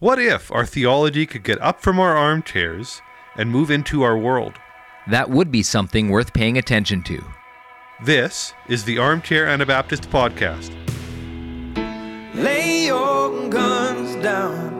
What if our theology could get up from our armchairs and move into our world? That would be something worth paying attention to. This is the Armchair Anabaptist Podcast. Lay your guns down,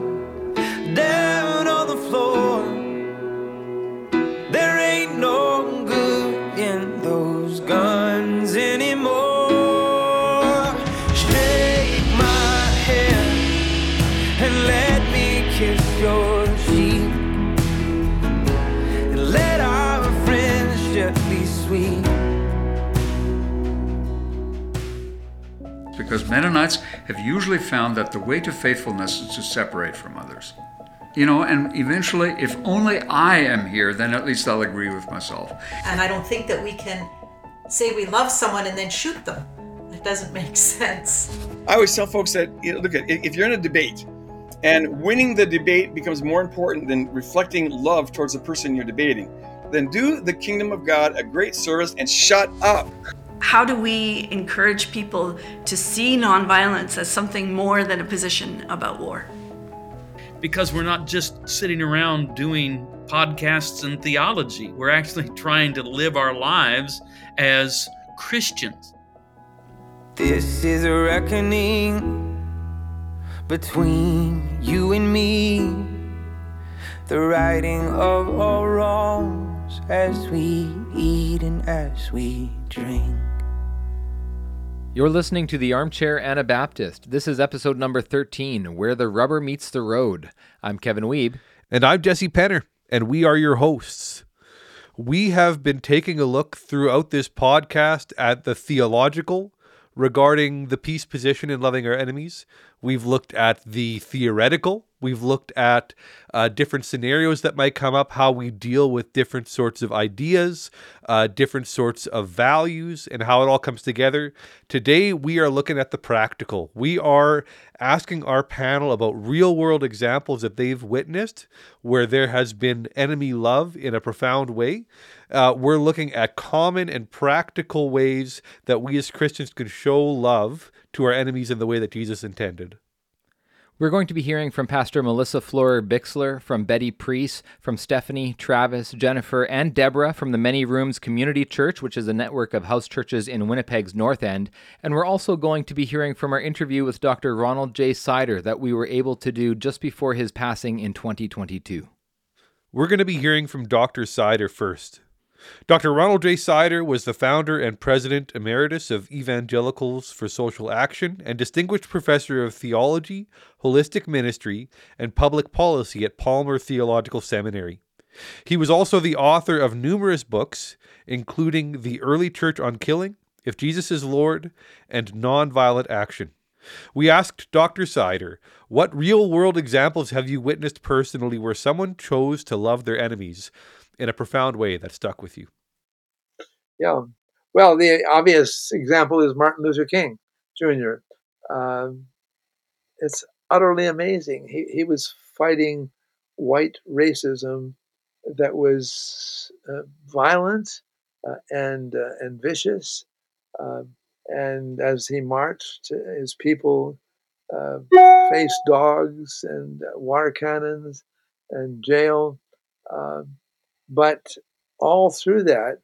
Mennonites have usually found that the way to faithfulness is to separate from others. You know, and eventually, if only I am here, then at least I'll agree with myself. And I don't think that we can say we love someone and then shoot them. It doesn't make sense. I always tell folks that you know, look at if you're in a debate and winning the debate becomes more important than reflecting love towards the person you're debating, then do the kingdom of God a great service and shut up. How do we encourage people to see nonviolence as something more than a position about war? because we're not just sitting around doing podcasts and theology. We're actually trying to live our lives as Christians. This is a reckoning between you and me. The righting of all wrongs as we eat and as we drink. You're listening to the Armchair Anabaptist. This is episode number 13, Where the Rubber Meets the Road. I'm Kevin Wiebe. And I'm Jesse Penner, and we are your hosts. We have been taking a look throughout this podcast at the theological regarding the peace position in loving our enemies. We've looked at the theoretical. We've looked at uh, different scenarios that might come up, how we deal with different sorts of ideas, uh, different sorts of values, and how it all comes together. Today, we are looking at the practical. We are asking our panel about real world examples that they've witnessed where there has been enemy love in a profound way. Uh, we're looking at common and practical ways that we as Christians can show love to our enemies in the way that Jesus intended. We're going to be hearing from Pastor Melissa Florer Bixler, from Betty Pries, from Stephanie, Travis, Jennifer, and Deborah from the Many Rooms Community Church, which is a network of house churches in Winnipeg's North End. And we're also going to be hearing from our interview with Dr. Ronald J. Sider that we were able to do just before his passing in 2022. We're going to be hearing from Dr. Sider first. Dr. Ronald J. Sider was the founder and president emeritus of Evangelicals for Social Action and distinguished professor of theology, holistic ministry, and public policy at Palmer Theological Seminary. He was also the author of numerous books, including The Early Church on Killing, If Jesus is Lord, and Nonviolent Action. We asked Dr. Sider, what real world examples have you witnessed personally where someone chose to love their enemies? In a profound way that stuck with you? Yeah. Well, the obvious example is Martin Luther King Jr. Um, it's utterly amazing. He, he was fighting white racism that was uh, violent uh, and uh, and vicious. Um, and as he marched, his people uh, faced dogs and water cannons and jail. But all through that,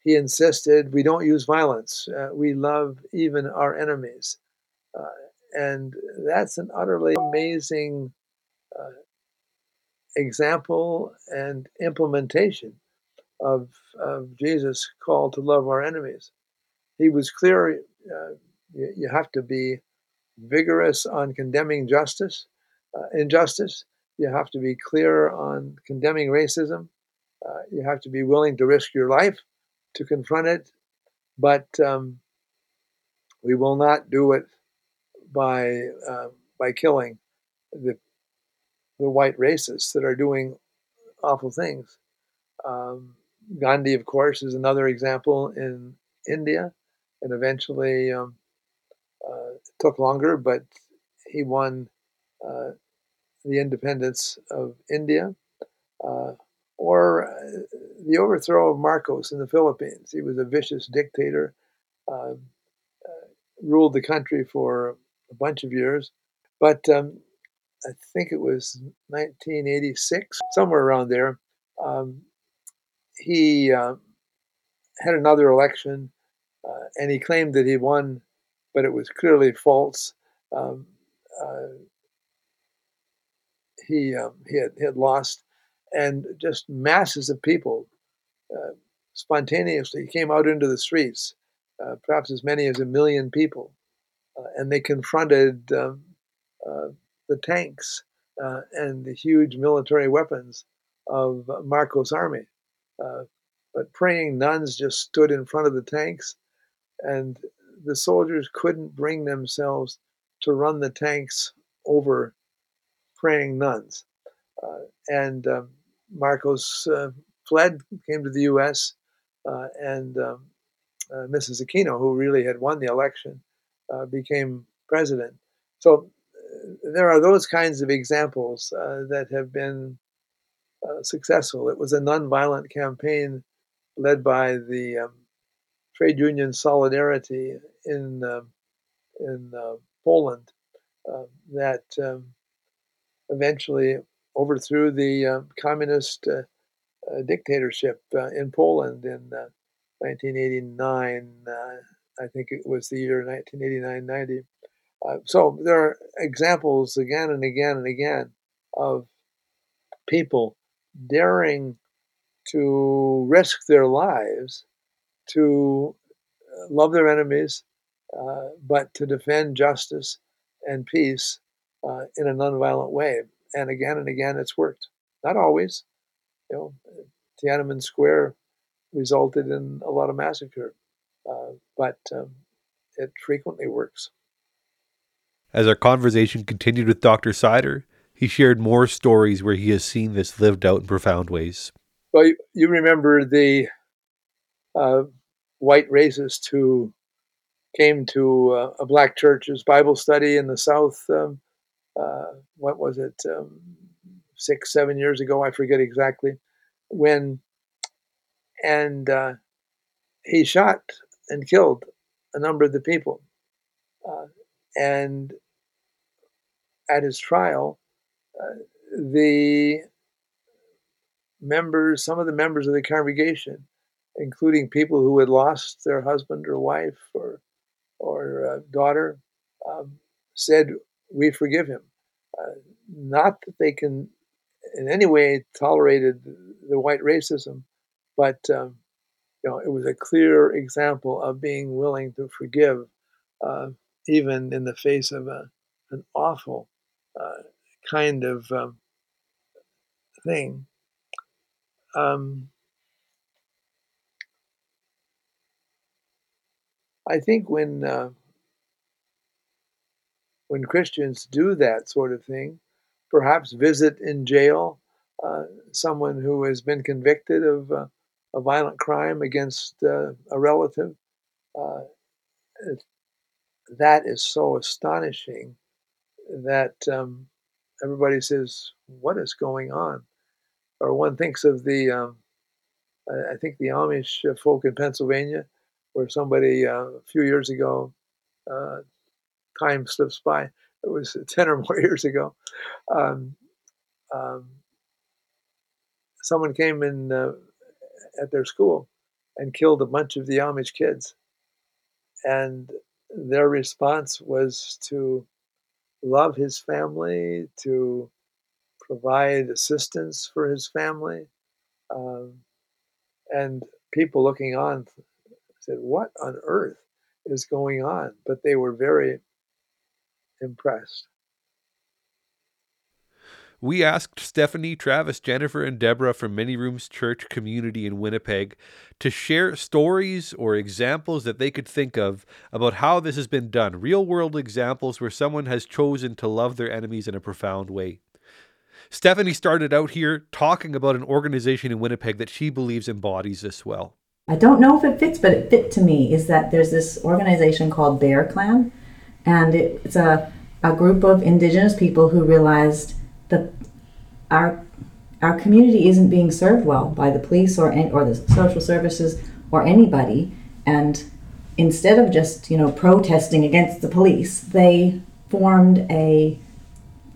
he insisted we don't use violence. Uh, we love even our enemies. Uh, and that's an utterly amazing uh, example and implementation of, of Jesus' call to love our enemies. He was clear uh, you, you, have to be vigorous on condemning justice, uh, injustice. You have to be clear on condemning racism. Uh, you have to be willing to risk your life to confront it, but um, we will not do it by uh, by killing the the white racists that are doing awful things. Um, Gandhi, of course, is another example in India, and eventually um, uh, it took longer, but he won uh, the independence of India. Uh, or uh, the overthrow of Marcos in the Philippines. He was a vicious dictator, uh, uh, ruled the country for a bunch of years. But um, I think it was 1986, somewhere around there. Um, he uh, had another election, uh, and he claimed that he won, but it was clearly false. Um, uh, he um, he had, he had lost, and just masses of people uh, spontaneously came out into the streets, uh, perhaps as many as a million people, uh, and they confronted um, uh, the tanks uh, and the huge military weapons of Marcos' army. Uh, but praying nuns just stood in front of the tanks, and the soldiers couldn't bring themselves to run the tanks over praying nuns. And um, Marcos uh, fled, came to the U.S., uh, and um, uh, Mrs. Aquino, who really had won the election, uh, became president. So there are those kinds of examples that have been successful. It was a nonviolent campaign led by the um, trade union Solidarity in um, in uh, Poland uh, that um, eventually overthrew the uh, communist uh, uh, dictatorship uh, in Poland in 1989. I think it was the year 1989 90. so there are examples again and again and again of people daring to risk their lives to love their enemies, uh, but to defend justice and peace uh, in a nonviolent way. And again and again, it's worked. Not always. You know, Tiananmen Square resulted in a lot of massacre, uh, but um, it frequently works. As our conversation continued with Dr. Sider, he shared more stories where he has seen this lived out in profound ways. Well, you, you remember the uh, white racist who came to uh, a black church's Bible study in the South. Um, uh, what was it? Um, six, seven years ago, I forget exactly. When and uh, he shot and killed a number of the people, uh, and at his trial, uh, the members, some of the members of the congregation, including people who had lost their husband or wife or or uh, daughter, um, said, "We forgive him." Uh, not that they can in any way tolerated the white racism, but um, you know it was a clear example of being willing to forgive, uh, even in the face of a, an awful uh, kind of um, thing. Um, I think when uh, when Christians do that sort of thing, perhaps visit in jail uh, someone who has been convicted of uh, a violent crime against uh, a relative, uh, that is so astonishing that um, everybody says, "What is going on?" or one thinks of the, um, I think the Amish folk in Pennsylvania, where somebody uh, a few years ago, uh, time slips by, it was 10 or more years ago, um, um, someone came in uh, at their school and killed a bunch of the Amish kids. And their response was to love his family, to provide assistance for his family. Um, and people looking on said, What on earth is going on? But they were very impressed. We asked Stephanie, Travis, Jennifer, and Deborah from Many Rooms Church community in Winnipeg to share stories or examples that they could think of about how this has been done. Real world examples where someone has chosen to love their enemies in a profound way. Stephanie started out here talking about an organization in Winnipeg that she believes embodies this well. I don't know if it fits, but it fit to me. Is that there's this organization called Bear Clan, and it, it's a a group of Indigenous people who realized that our our community isn't being served well by the police or or the social services or anybody, and instead of just you know protesting against the police, they formed a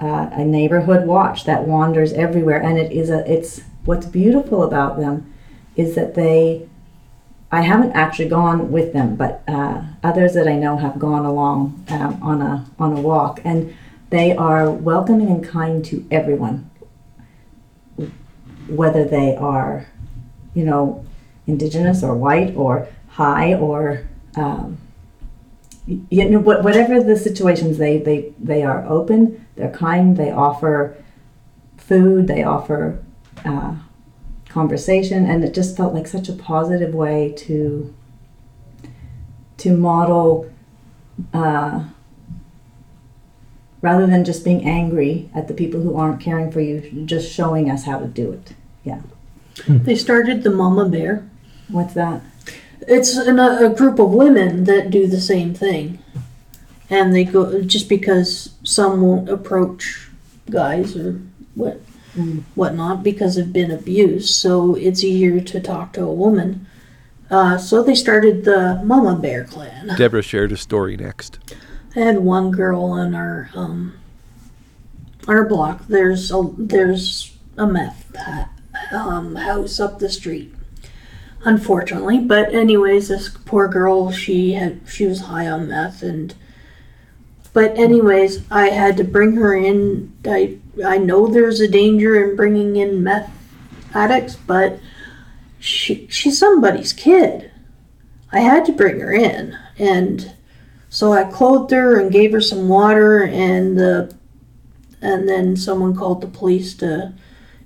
uh, a neighborhood watch that wanders everywhere, and it is a it's what's beautiful about them is that they I haven't actually gone with them, but uh, others that I know have gone along um, on a on a walk, and they are welcoming and kind to everyone, whether they are, you know, indigenous or white or high or um, you know whatever the situations they they they are open, they're kind, they offer food, they offer. Uh, conversation and it just felt like such a positive way to to model uh, rather than just being angry at the people who aren't caring for you just showing us how to do it. Yeah. They started the mama bear. What's that? It's an, a group of women that do the same thing. And they go just because some won't approach guys or what mm. whatnot because they've been abused. So it's easier to talk to a woman. Uh, so they started the Mama Bear Clan. Deborah shared a story next. I had one girl on our um, our block. There's a there's a meth um, house up the street. Unfortunately, but anyways, this poor girl, she had she was high on meth and but anyways, I had to bring her in. I I know there's a danger in bringing in meth addicts, but she she's somebody's kid. I had to bring her in, and so I clothed her and gave her some water, and the and then someone called the police to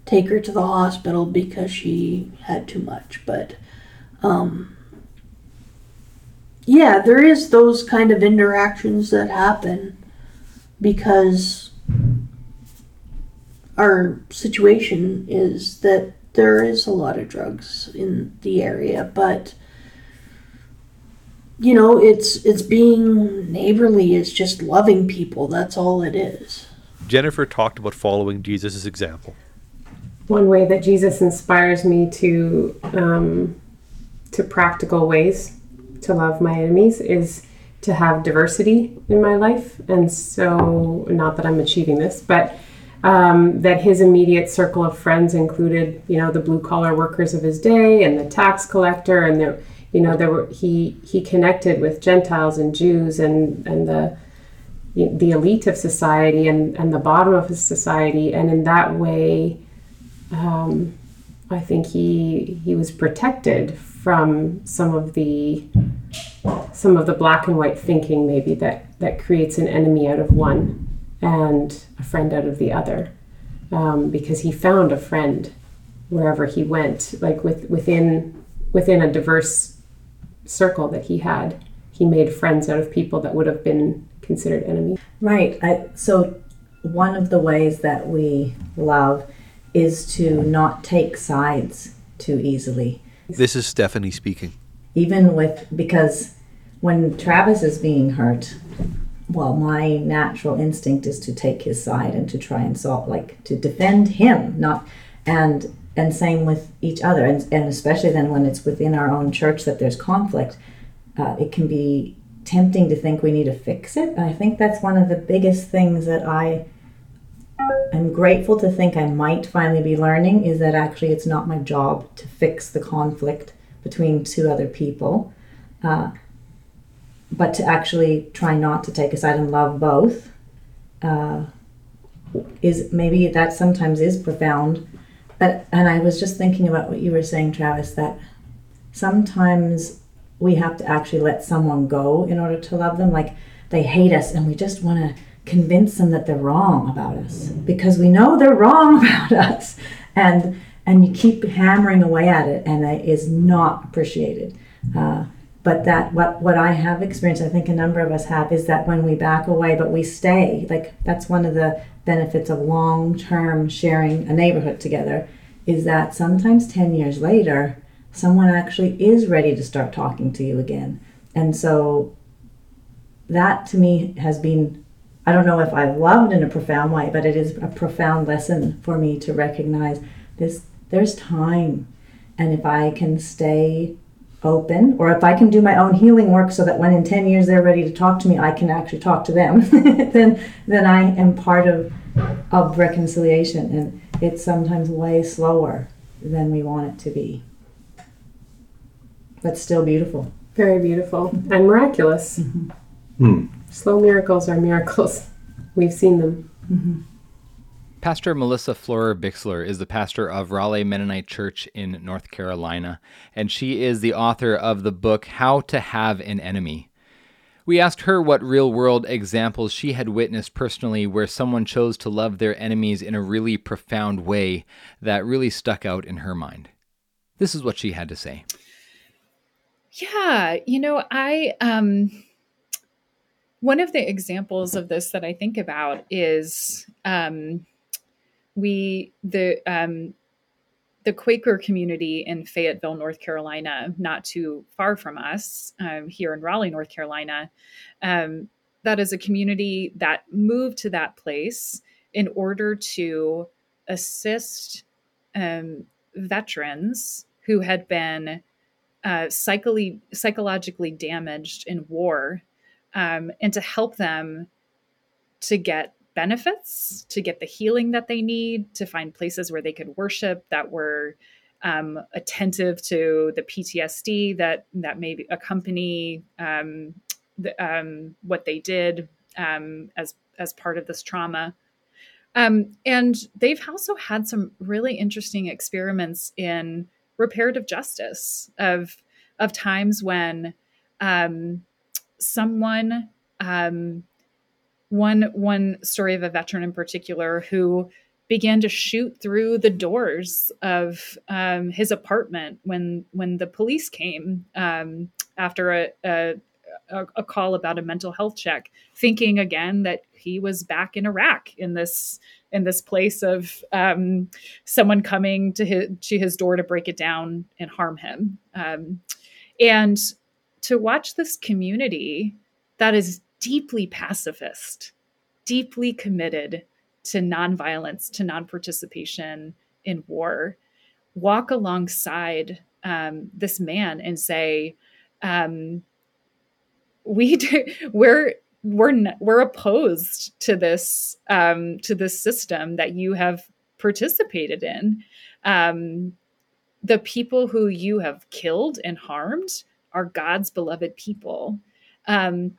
take her to the hospital because she had too much. But um, yeah, there is those kind of interactions that happen because our situation is that there is a lot of drugs in the area, but you know, it's it's being neighborly, it's just loving people. That's all it is. Jennifer talked about following Jesus' example. One way that Jesus inspires me to um, to practical ways to love my enemies is to have diversity in my life. And so, not that I'm achieving this, but um, that his immediate circle of friends included, you know, the blue collar workers of his day and the tax collector, and there, you know, there were he he connected with Gentiles and Jews and and the the elite of society and and the bottom of his society, and in that way, um, I think he he was protected from some of the some of the black and white thinking maybe that that creates an enemy out of one and a friend out of the other um, because he found a friend wherever he went like with within within a diverse circle that he had he made friends out of people that would have been considered enemies right I, so one of the ways that we love is to not take sides too easily this is Stephanie speaking. Even with, because when Travis is being hurt, well, my natural instinct is to take his side and to try and solve, like to defend him, not, and, and same with each other. And, and especially then when it's within our own church that there's conflict, uh, it can be tempting to think we need to fix it. And I think that's one of the biggest things that I I'm grateful to think I might finally be learning is that actually it's not my job to fix the conflict between two other people, uh, but to actually try not to take a side and love both. Uh, is maybe that sometimes is profound, but and I was just thinking about what you were saying, Travis, that sometimes we have to actually let someone go in order to love them. Like they hate us, and we just want to convince them that they're wrong about us because we know they're wrong about us and and you keep hammering away at it and it is not appreciated uh, but that what what i have experienced i think a number of us have is that when we back away but we stay like that's one of the benefits of long term sharing a neighborhood together is that sometimes 10 years later someone actually is ready to start talking to you again and so that to me has been I don't know if I've loved in a profound way, but it is a profound lesson for me to recognize this there's time. And if I can stay open or if I can do my own healing work so that when in 10 years they're ready to talk to me, I can actually talk to them, then then I am part of of reconciliation, and it's sometimes way slower than we want it to be, but still beautiful. Very beautiful and miraculous. Hmm. Slow miracles are miracles. We've seen them. Pastor Melissa Florer Bixler is the pastor of Raleigh Mennonite Church in North Carolina, and she is the author of the book How to Have an Enemy. We asked her what real world examples she had witnessed personally where someone chose to love their enemies in a really profound way that really stuck out in her mind. This is what she had to say. Yeah, you know, I um one of the examples of this that I think about is um we the um the Quaker community in Fayetteville, North Carolina, not too far from us, um, here in Raleigh, North Carolina, um, that is a community that moved to that place in order to assist um, veterans who had been uh, psychically, psychologically damaged in war um, and to help them to get benefits, to get the healing that they need, to find places where they could worship that were um, attentive to the PTSD that that may accompany um, the, um, what they did um, as as part of this trauma. Um, and they've also had some really interesting experiments in reparative justice of of times when someone um, one one story of a veteran in particular who began to shoot through the doors of um, his apartment when when the police came um, after a, a, a call about a mental health check, thinking again that he was back in Iraq in this in this place of um, someone coming to his to his door to break it down and harm him, um, and to watch this community that is deeply pacifist, deeply committed to nonviolence, to non participation in war, walk alongside um, this man and say, um, "We do, we're we're we're opposed to this um, to this system that you have participated in. Um, the people who you have killed and harmed are God's beloved people." Um,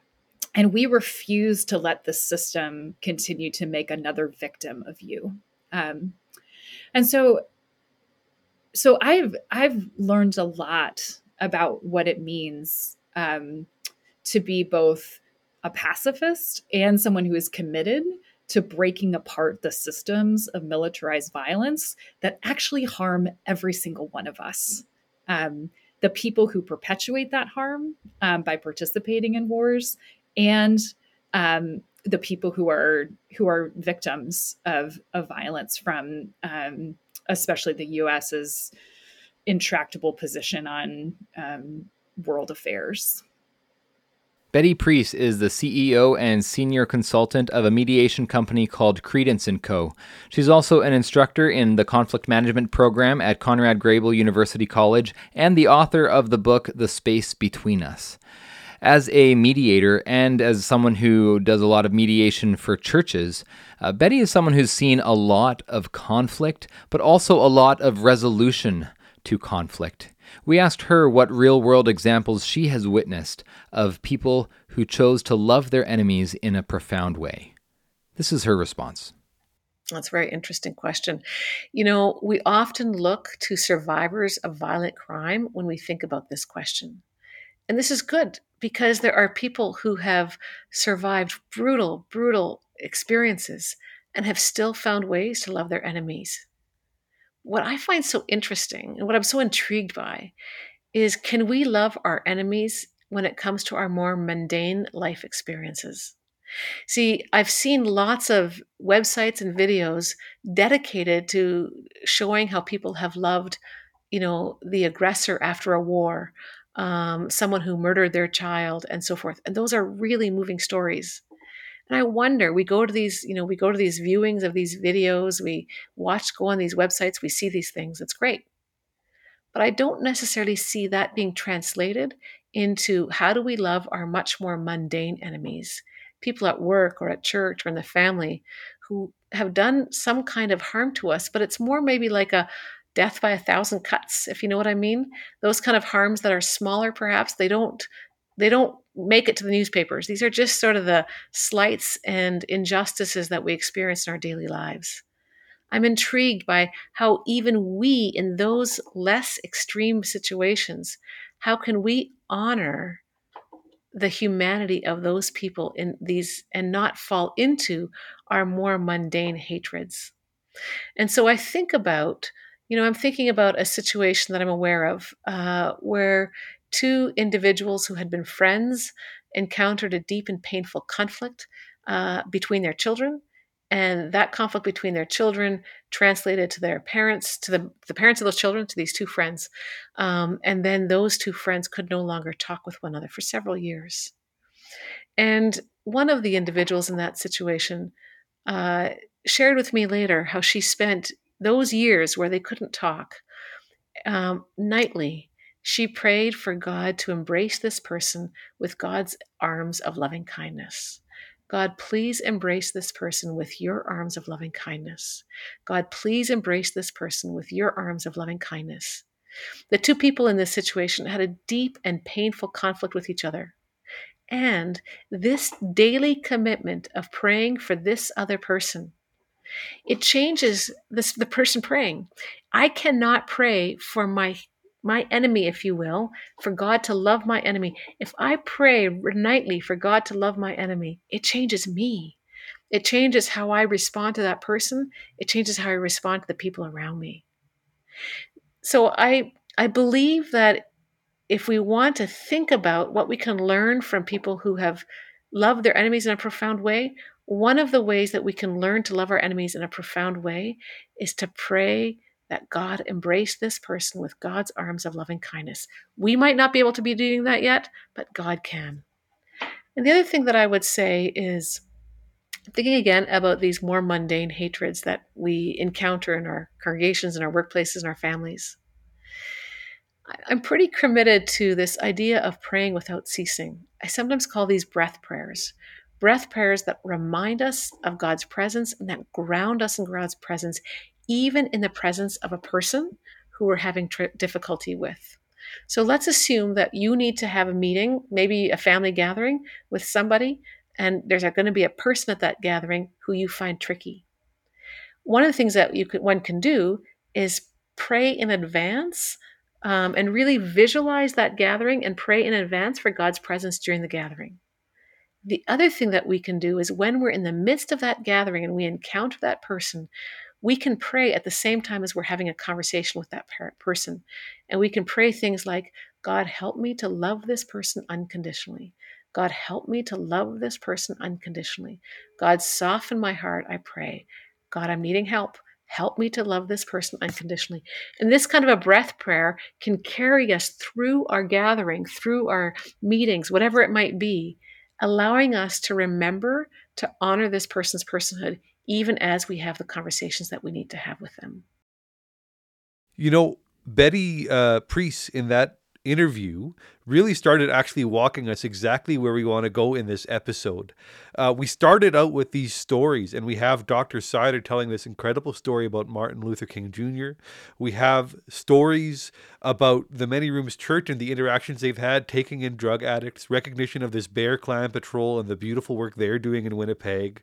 and we refuse to let the system continue to make another victim of you. Um, and so so i've i've learned a lot about what it means um, to be both a pacifist and someone who is committed to breaking apart the systems of militarized violence that actually harm every single one of us. Um, the people who perpetuate that harm um, by participating in wars and um, the people who are who are victims of of violence from um, especially the U.S.'s intractable position on um, world affairs. Betty Pries is the CEO and senior consultant of a mediation company called Credence & Co. She's also an instructor in the conflict management program at Conrad Grebel University College and the author of the book The Space Between Us as a mediator and as someone who does a lot of mediation for churches, uh, Betty is someone who's seen a lot of conflict, but also a lot of resolution to conflict. We asked her what real world examples she has witnessed of people who chose to love their enemies in a profound way. This is her response. That's a very interesting question. You know, we often look to survivors of violent crime when we think about this question. And this is good because there are people who have survived brutal, brutal experiences and have still found ways to love their enemies. What I find so interesting and what I'm so intrigued by is can we love our enemies when it comes to our more mundane life experiences? See, I've seen lots of websites and videos dedicated to showing how people have loved, you know, the aggressor after a war, um, someone who murdered their child, and so forth. And those are really moving stories. And I wonder, we go to these, you know, we go to these viewings of these videos, we watch, go on these websites, we see these things. It's great. But I don't necessarily see that being translated into how do we love our much more mundane enemies, people at work or at church or in the family who have done some kind of harm to us, but it's more maybe like a death by a thousand cuts, if you know what I mean. Those kind of harms that are smaller, perhaps they don't they don't make it to the newspapers. These are just sort of the slights and injustices that we experience in our daily lives. I'm intrigued by how even we in those less extreme situations, how can we honor the humanity of those people in these and not fall into our more mundane hatreds. And so I think about, you know, I'm thinking about a situation that I'm aware of uh, where two individuals who had been friends encountered a deep and painful conflict uh, between their children and that conflict between their children translated to their parents to the, the parents of those children to these two friends um, and then those two friends could no longer talk with one another for several years. And one of the individuals in that situation uh, shared with me later how she spent those years where they couldn't talk um, nightly she prayed for god to embrace this person with god's arms of loving kindness God, please embrace this person with your arms of loving kindness. God, please embrace this person with your arms of loving kindness. The two people in this situation had a deep and painful conflict with each other. And this daily commitment of praying for this other person, it changes this, the person praying. I cannot pray for my my enemy, if you will, for God to love my enemy. If I pray nightly for God to love my enemy, it changes me. It changes how I respond to that person. It changes how I respond to the people around me. So I I believe that if we want to think about what we can learn from people who have loved their enemies in a profound way, one of the ways that we can learn to love our enemies in a profound way is to pray that God embrace this person with God's arms of loving kindness. We might not be able to be doing that yet, but God can. And the other thing that I would say is thinking again about these more mundane hatreds that we encounter in our congregations, in our workplaces, in our families. I'm pretty committed to this idea of praying without ceasing. I sometimes call these breath prayers. Breath prayers that remind us of God's presence and that ground us in God's presence, even in the presence of a person who we're having tr- difficulty with. So let's assume that you need to have a meeting, maybe a family gathering with somebody, and there's going to be a person at that gathering who you find tricky. One of the things that you could, one can do is pray in advance um, and really visualize that gathering and pray in advance for God's presence during the gathering. The other thing that we can do is when we're in the midst of that gathering and we encounter that person, we can pray at the same time as we're having a conversation with that person. And we can pray things like, God, help me to love this person unconditionally. God, help me to love this person unconditionally. God, soften my heart, I pray. God, I'm needing help. Help me to love this person unconditionally. And this kind of a breath prayer can carry us through our gathering, through our meetings, whatever it might be, allowing us to remember to honor this person's personhood, even as we have the conversations that we need to have with them. You know, Betty uh, Pries in that interview really started actually walking us exactly where we want to go in this episode. Uh, we started out with these stories, and we have Dr. Sider telling this incredible story about Martin Luther King Jr. We have stories about the Many Rooms Church and the interactions they've had taking in drug addicts, recognition of this Bear Clan patrol and the beautiful work they're doing in Winnipeg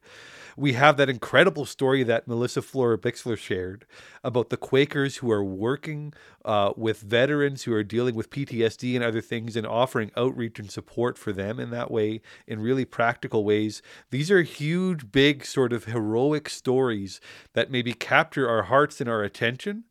we have that incredible story that Melissa Florer Bixler shared about the Quakers who are working uh, with veterans who are dealing with PTSD and other things and offering outreach and support for them in that way in really practical ways. These are huge, big, sort of heroic stories that maybe capture our hearts and our attention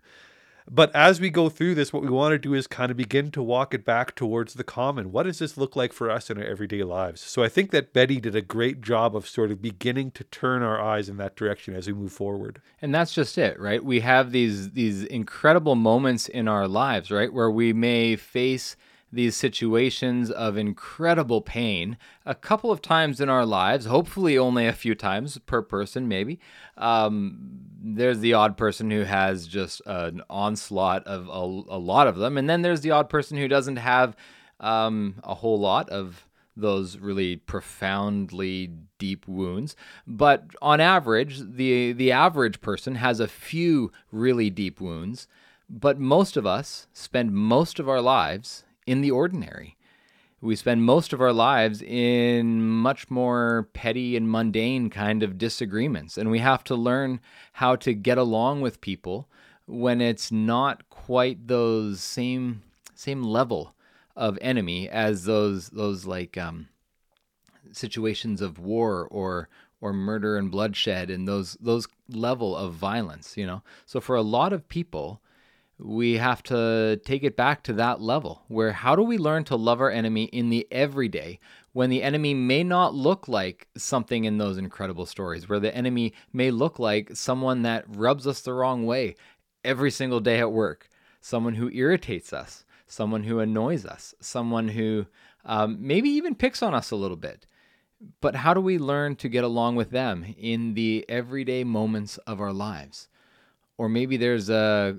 but as we go through this, what we want to do is kind of begin to walk it back towards the common. What does this look like for us in our everyday lives? So I think that Betty did a great job of sort of beginning to turn our eyes in that direction as we move forward. And that's just it, right? We have these these incredible moments in our lives, right, where we may face these situations of incredible pain a couple of times in our lives, hopefully only a few times per person, maybe. Um, there's the odd person who has just an onslaught of a, a, lot of them, and then there's the odd person who doesn't have um, a whole lot of those really profoundly deep wounds. But on average, the the average person has a few really deep wounds, but most of us spend most of our lives in the ordinary. We spend most of our lives in much more petty and mundane kind of disagreements, and we have to learn how to get along with people when it's not quite those same same level of enemy as those those like um, situations of war or or murder and bloodshed and those those level of violence you know so for a lot of people we have to take it back to that level where how do we learn to love our enemy in the everyday when the enemy may not look like something in those incredible stories where the enemy may look like someone that rubs us the wrong way every single day at work someone who irritates us someone who annoys us, someone who um, maybe even picks on us a little bit. But how do we learn to get along with them in the everyday moments of our lives? Or maybe there's a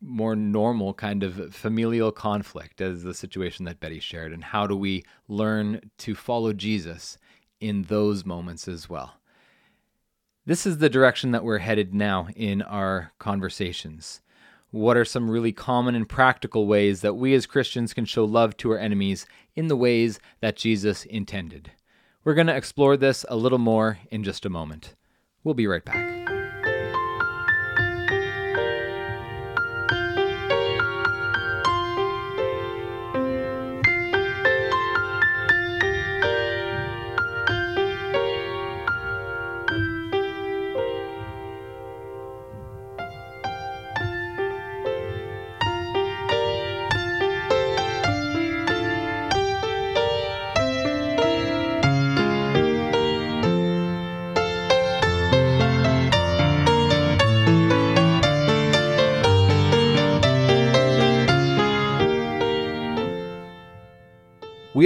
more normal kind of familial conflict, as the situation that Betty shared. And how do we learn to follow Jesus in those moments as well? This is the direction that we're headed now in our conversations. What are some really common and practical ways that we as Christians can show love to our enemies in the ways that Jesus intended? We're going to explore this a little more in just a moment. We'll be right back.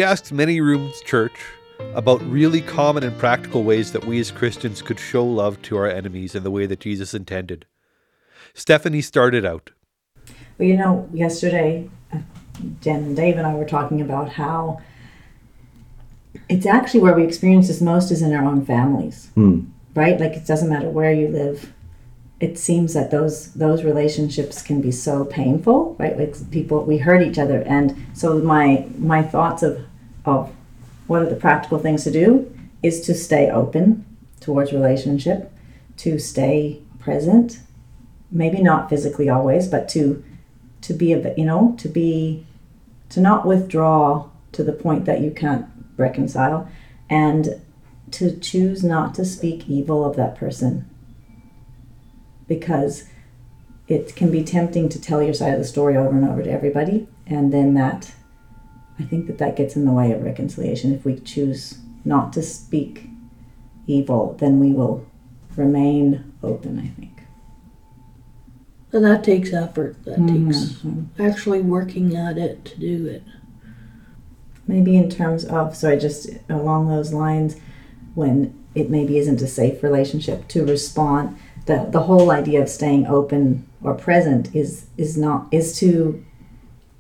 Asked Many Rooms Church about really common and practical ways that we as Christians could show love to our enemies in the way that Jesus intended. Stephanie started out. Well, you know, yesterday, uh, Jen and Dave and I were talking about how it's actually where we experience this most is in our own families, Hmm. right? Like it doesn't matter where you live. It seems that those those relationships can be so painful, right? Like people, we hurt each other, and so my my thoughts of of what are the practical things to do is to stay open towards relationship, to stay present, maybe not physically always, but to to be a you know to be to not withdraw to the point that you can't reconcile and to choose not to speak evil of that person. Because it can be tempting to tell your side of the story over and over to everybody and then that i think that that gets in the way of reconciliation if we choose not to speak evil then we will remain open i think And that takes effort. That takes Mhm. actually working at it to do it. maybe in terms of sorry just along those lines when it maybe isn't a safe relationship to respond the the whole idea of staying open or present is is not is to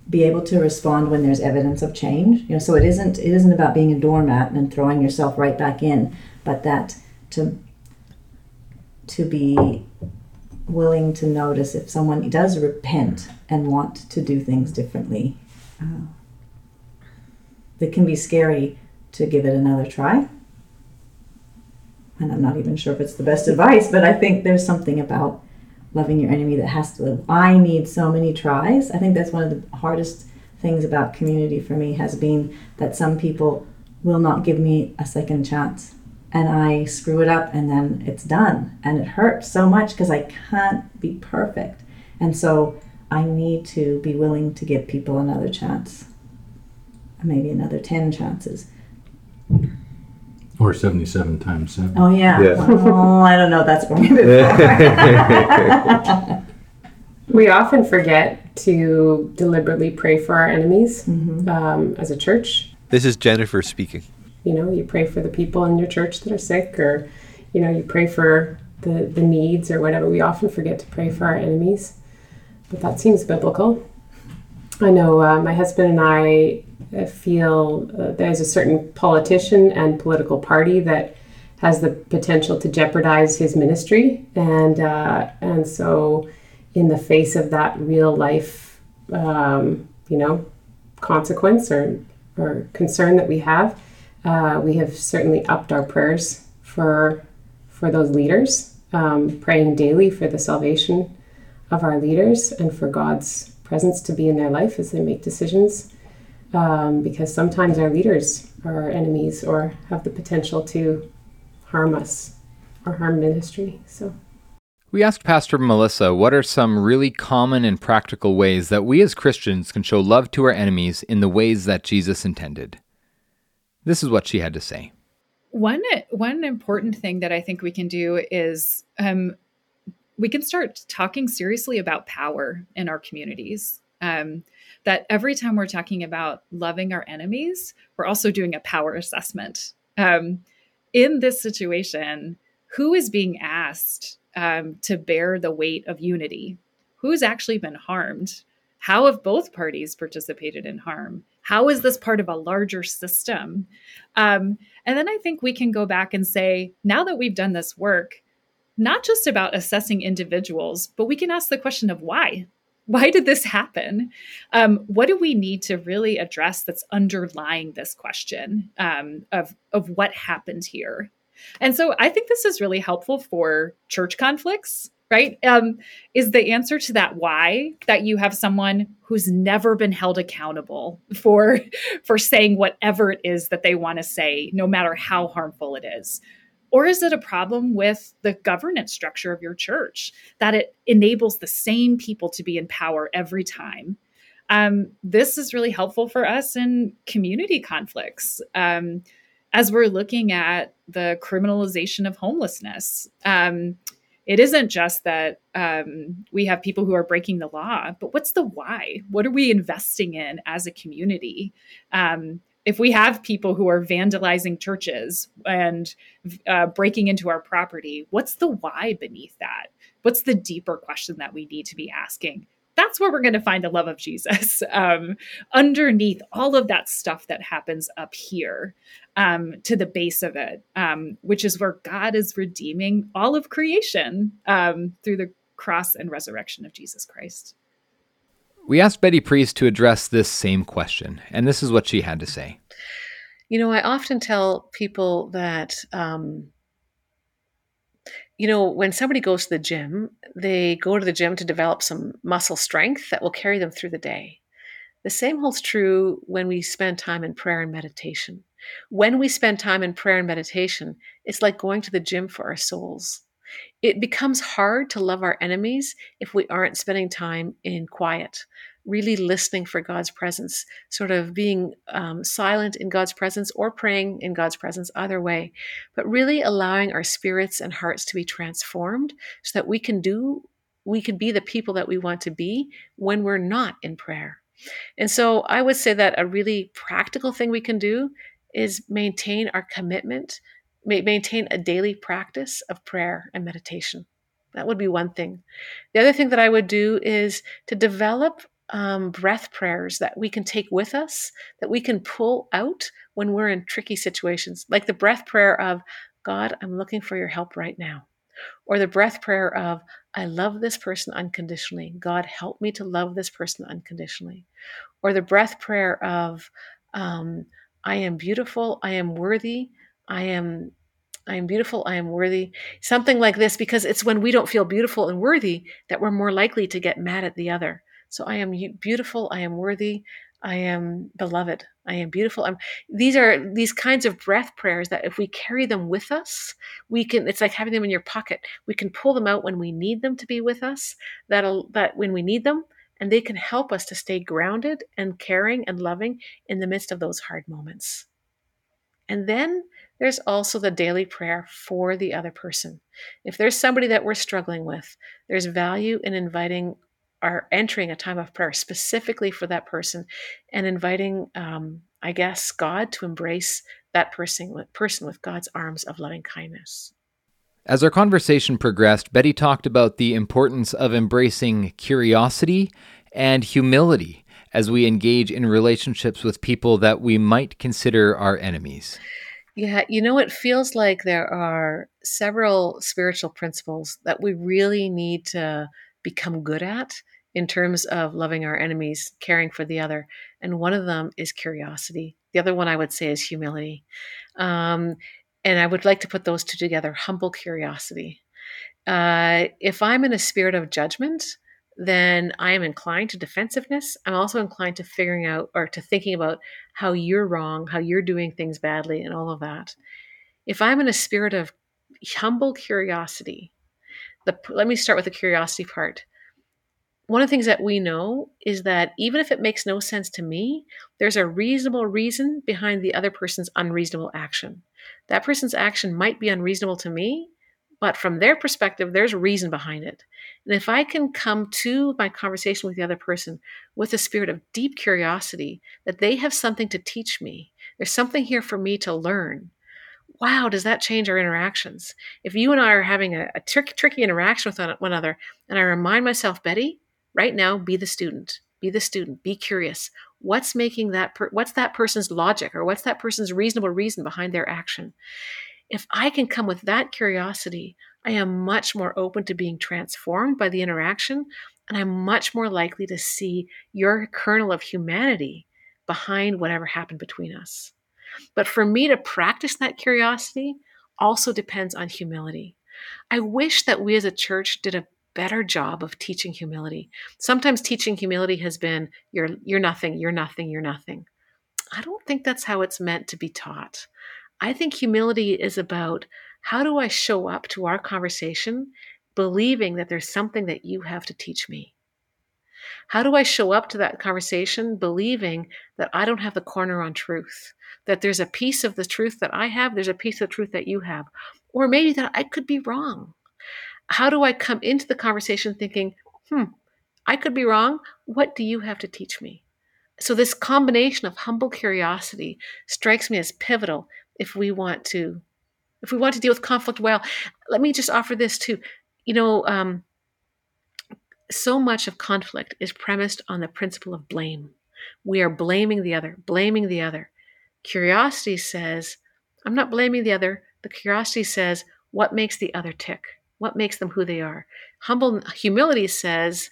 be able to respond when there's evidence of change you know so it isn't it isn't about being a doormat and throwing yourself right back in but that to to be willing to notice if someone does repent and want to do things differently uh, it can be scary to give it another try. And I'm not even sure if it's the best advice, but I think there's something about loving your enemy that has to live. I need so many tries. I think that's one of the hardest things about community for me has been that some people will not give me a second chance. And I screw it up and then it's done. And it hurts so much because I can't be perfect. And so I need to be willing to give people another chance maybe another 10 chances. Or 77 times 7. Oh, yeah. Yeah. Oh, I don't know. That's going a bit far. We often forget to deliberately pray for our enemies Mm-hmm. um, as a church. This is Jennifer speaking. You know, you pray for the people in your church that are sick, or, you know, you pray for the, the needs or whatever. We often forget to pray for our enemies, but that seems biblical. I know uh, my husband and I feel uh, there's a certain politician and political party that has the potential to jeopardize his ministry, and uh, and so in the face of that real life, um, you know, consequence or or concern that we have, uh, we have certainly upped our prayers for for those leaders, um, praying daily for the salvation of our leaders and for God's presence to be in their life as they make decisions. Um, because sometimes our leaders are our enemies or have the potential to harm us or harm ministry. So. We asked Pastor Melissa what are some really common and practical ways that we as Christians can show love to our enemies in the ways that Jesus intended. This is what she had to say. One one important thing that I think we can do is um, we can start talking seriously about power in our communities. Um, that every time we're talking about loving our enemies, we're also doing a power assessment. Um, in this situation, who is being asked um, to bear the weight of unity? Who's actually been harmed? How have both parties participated in harm? How is this part of a larger system? Um, and then I think we can go back and say, now that we've done this work, not just about assessing individuals, but we can ask the question of why. Why did this happen? Um, what do we need to really address that's underlying this question um, of, of what happened here? And so I think this is really helpful for church conflicts, right? Um, is the answer to that why that you have someone who's never been held accountable for for saying whatever it is that they want to say, no matter how harmful it is? Or is it a problem with the governance structure of your church that it enables the same people to be in power every time? Um, this is really helpful for us in community conflicts. Um, as we're looking at the criminalization of homelessness, um, it isn't just that um, we have people who are breaking the law, but what's the why? What are we investing in as a community? Um, if we have people who are vandalizing churches and uh, breaking into our property, what's the why beneath that? What's the deeper question that we need to be asking? That's where we're going to find the love of Jesus um, underneath all of that stuff that happens up here um, to the base of it, um, which is where God is redeeming all of creation um, through the cross and resurrection of Jesus Christ. We asked Betty Pries to address this same question, and this is what she had to say. You know, I often tell people that, um, you know, when somebody goes to the gym, they go to the gym to develop some muscle strength that will carry them through the day. The same holds true when we spend time in prayer and meditation. When we spend time in prayer and meditation, it's like going to the gym for our souls. It becomes hard to love our enemies if we aren't spending time in quiet, really listening for God's presence, sort of being um, silent in God's presence or praying in God's presence, either way, but really allowing our spirits and hearts to be transformed so that we can do, we can be the people that we want to be when we're not in prayer. And so I would say that a really practical thing we can do is maintain our commitment maintain a daily practice of prayer and meditation. That would be one thing. The other thing that I would do is to develop um, breath prayers that we can take with us, that we can pull out when we're in tricky situations, like the breath prayer of, God, I'm looking for your help right now. Or the breath prayer of, I love this person unconditionally. God, help me to love this person unconditionally. Or the breath prayer of, um, I am beautiful, I am worthy, I am I am beautiful, I am worthy. Something like this because it's when we don't feel beautiful and worthy that we're more likely to get mad at the other. So I am beautiful, I am worthy, I am beloved, I am beautiful. I'm these are these kinds of breath prayers that if we carry them with us, we can it's like having them in your pocket. We can pull them out when we need them to be with us. That'll that when we need them, and they can help us to stay grounded and caring and loving in the midst of those hard moments. And then there's also the daily prayer for the other person. If there's somebody that we're struggling with, there's value in inviting or entering a time of prayer specifically for that person and inviting, um, I guess, God to embrace that person, person with God's arms of loving kindness. As our conversation progressed, Betty talked about the importance of embracing curiosity and humility as we engage in relationships with people that we might consider our enemies? Yeah, you know, it feels like there are several spiritual principles that we really need to become good at in terms of loving our enemies, caring for the other. And one of them is curiosity. The other one I would say is humility. Um, and I would like to put those two together humble curiosity. Uh, if I'm in a spirit of judgment, then I am inclined to defensiveness. I'm also inclined to figuring out or to thinking about how you're wrong, how you're doing things badly, and all of that. If I'm in a spirit of humble curiosity, the, let me start with the curiosity part. One of the things that we know is that even if it makes no sense to me, there's a reasonable reason behind the other person's unreasonable action. That person's action might be unreasonable to me, but from their perspective, there's reason behind it. And if I can come to my conversation with the other person with a spirit of deep curiosity that they have something to teach me, there's something here for me to learn. Wow, does that change our interactions? If you and I are having a, a tricky interaction with one another, and I remind myself, Betty, right now, be the student, be the student, be curious. What's making that? Per- what's that person's logic, or what's that person's reasonable reason behind their action? If I can come with that curiosity, I am much more open to being transformed by the interaction, and I'm much more likely to see your kernel of humanity behind whatever happened between us. But for me to practice that curiosity also depends on humility. I wish that we as a church did a better job of teaching humility. Sometimes teaching humility has been you're you're nothing, you're nothing, you're nothing. I don't think that's how it's meant to be taught. I think humility is about how do I show up to our conversation believing that there's something that you have to teach me? How do I show up to that conversation believing that I don't have the corner on truth? That there's a piece of the truth that I have, there's a piece of truth that you have, or maybe that I could be wrong. How do I come into the conversation thinking, hmm, I could be wrong. What do you have to teach me? So, this combination of humble curiosity strikes me as pivotal if we want to if we want to deal with conflict well. Let me just offer this too. You know um, so much of conflict is premised on the principle of blame. We are blaming the other blaming the other. Curiosity says i'm not blaming the other the curiosity says what makes the other tick? What makes them who they are? Humble humility says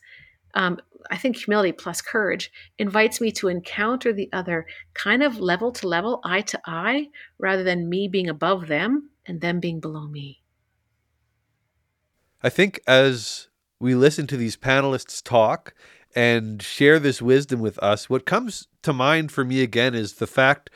um, I think humility plus courage invites me to encounter the other kind of level to level, eye to eye, rather than me being above them and them being below me. I think as we listen to these panelists talk and share this wisdom with us, what comes to mind for me again is the fact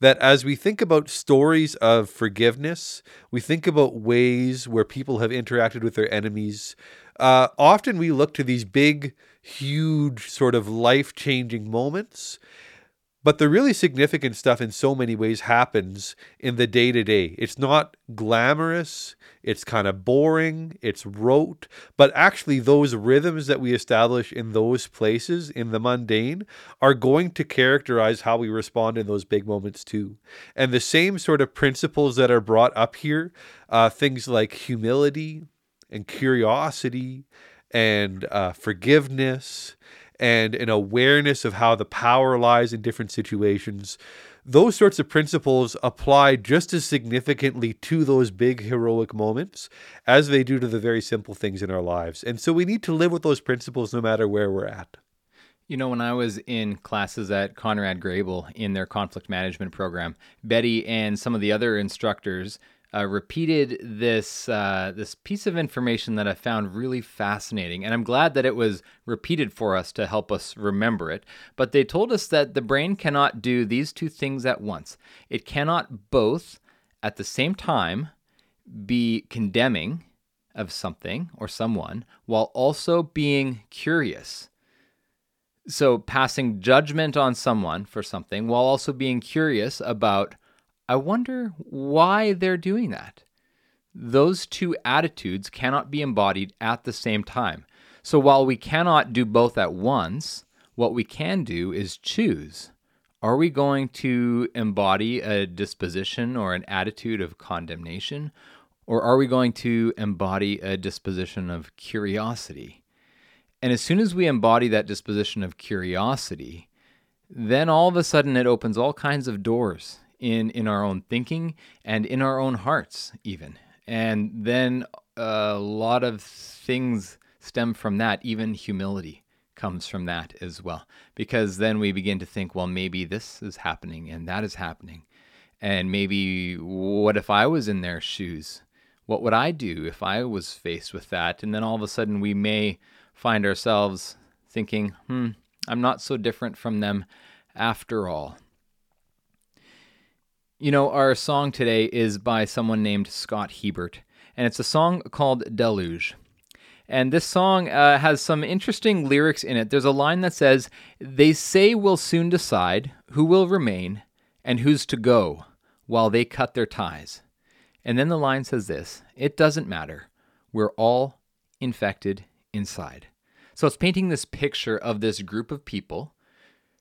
that as we think about stories of forgiveness, we think about ways where people have interacted with their enemies. Uh, often we look to these big, huge, sort of life changing moments. But the really significant stuff in so many ways happens in the day to day. It's not glamorous, it's kind of boring, it's rote, but actually, those rhythms that we establish in those places, in the mundane, are going to characterize how we respond in those big moments too. And the same sort of principles that are brought up here, uh, things like humility and curiosity and uh, forgiveness and an awareness of how the power lies in different situations. Those sorts of principles apply just as significantly to those big heroic moments as they do to the very simple things in our lives. And so we need to live with those principles no matter where we're at. You know, when I was in classes at Conrad Grebel in their conflict management program, Betty and some of the other instructors uh, repeated this uh, this piece of information that I found really fascinating, and I'm glad that it was repeated for us to help us remember it. But they told us that the brain cannot do these two things at once. It cannot both at the same time be condemning of something or someone while also being curious. So, passing judgment on someone for something while also being curious about I wonder why they're doing that. Those two attitudes cannot be embodied at the same time. So while we cannot do both at once, what we can do is choose. Are we going to embody a disposition or an attitude of condemnation? Or are we going to embody a disposition of curiosity? And as soon as we embody that disposition of curiosity, then all of a sudden it opens all kinds of doors in in our own thinking and in our own hearts even. And then a lot of things stem from that, even humility comes from that as well. Because then we begin to think, well, maybe this is happening and that is happening. And maybe what if I was in their shoes? What would I do if I was faced with that? And then all of a sudden we may find ourselves thinking, hmm, I'm not so different from them after all. You know, our song today is by someone named Scott Hebert, and it's a song called Deluge. And this song uh, has some interesting lyrics in it. There's a line that says, They say we'll soon decide who will remain and who's to go while they cut their ties. And then the line says this It doesn't matter. We're all infected inside. So it's painting this picture of this group of people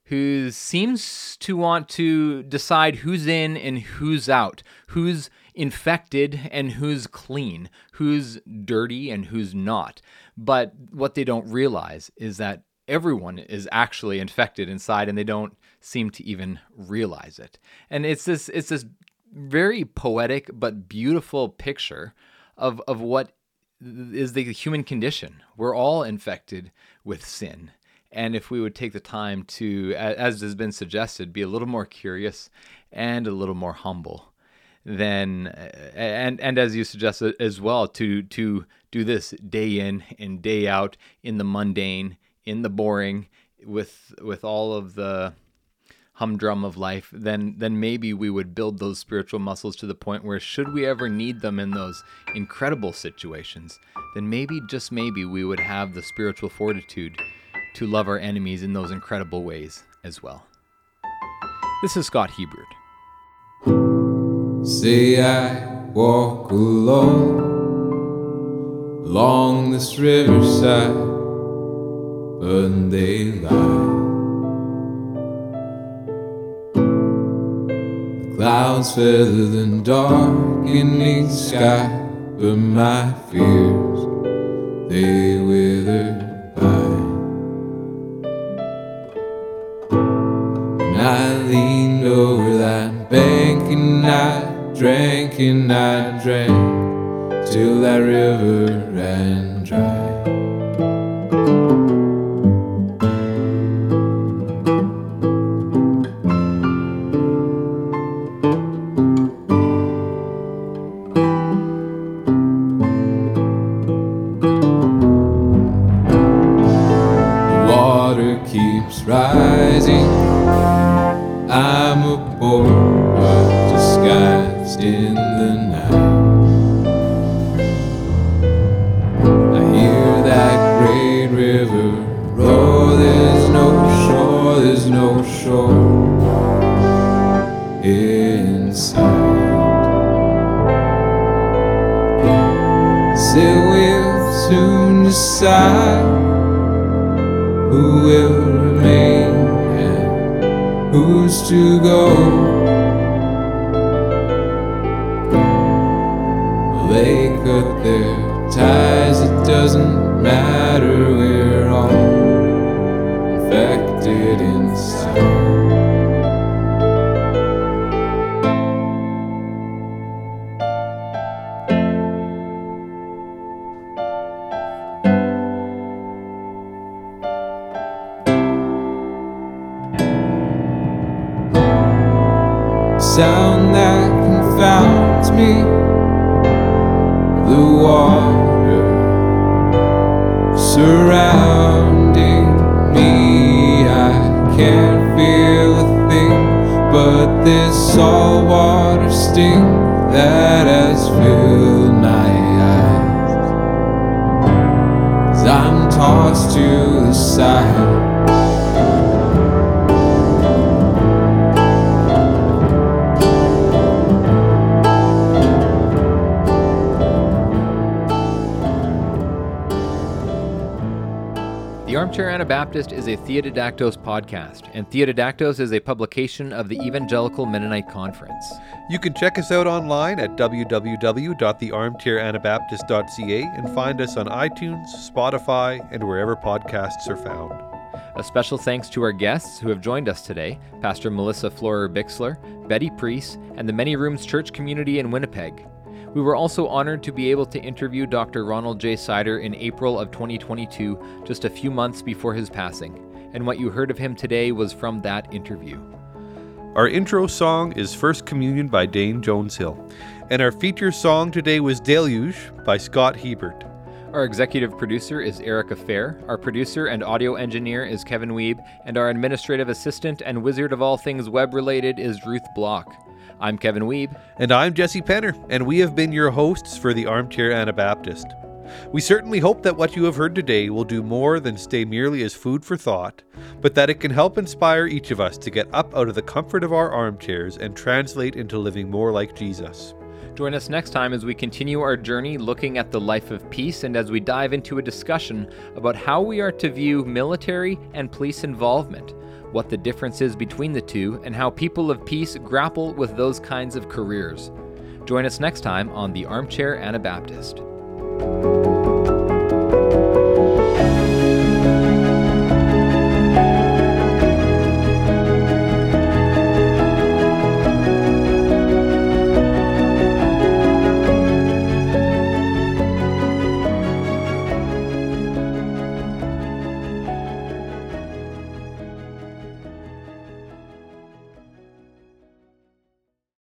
who seems to want to decide who's in and who's out, who's infected and who's clean, who's dirty and who's not. But what they don't realize is that everyone is actually infected inside and they don't seem to even realize it. And it's this it's this very poetic but beautiful picture of of what is the human condition. We're all infected with sin. And if we would take the time to, as has been suggested, be a little more curious and a little more humble, then, uh, and and as you suggested uh, as well, to to do this day in and day out in the mundane, in the boring, with with all of the humdrum of life, then then maybe we would build those spiritual muscles to the point where should we ever need them in those incredible situations, then maybe just maybe we would have the spiritual fortitude to love our enemies in those incredible ways as well. This is Scott Hebert. Say I walk alone along this riverside, but they lie. The clouds feather the darkening sky, but my fears they wither leaned over that bank and I drank and I drank till that river ran dry. Matter, we're all infected inside. Theodidaktos podcast, and Theodidaktos is a publication of the Evangelical Mennonite Conference. You can check us out online at www.thearmchairanabaptist.ca and find us on iTunes, Spotify, and wherever podcasts are found. A special thanks to our guests who have joined us today Pastor Melissa Florer Bixler, Betty Pries, and the Many Rooms Church community in Winnipeg. We were also honored to be able to interview Dr. Ronald J. Sider in April of 2022, just a few months before his passing, and what you heard of him today was from that interview. Our intro song is First Communion by Dane Jones Hill, and our feature song today was Deluge by Scott Hebert. Our executive producer is Erica Fair, our producer and audio engineer is Kevin Wiebe, and our administrative assistant and wizard of all things web related is Ruth Block. I'm Kevin Wiebe. And I'm Jesse Penner, and we have been your hosts for the Armchair Anabaptist. We certainly hope that what you have heard today will do more than stay merely as food for thought, but that it can help inspire each of us to get up out of the comfort of our armchairs and translate into living more like Jesus. Join us next time as we continue our journey looking at the life of peace and as we dive into a discussion about how we are to view military and police involvement what the difference is between the two, and how people of peace grapple with those kinds of careers. Join us next time on The Armchair Anabaptist. Thank you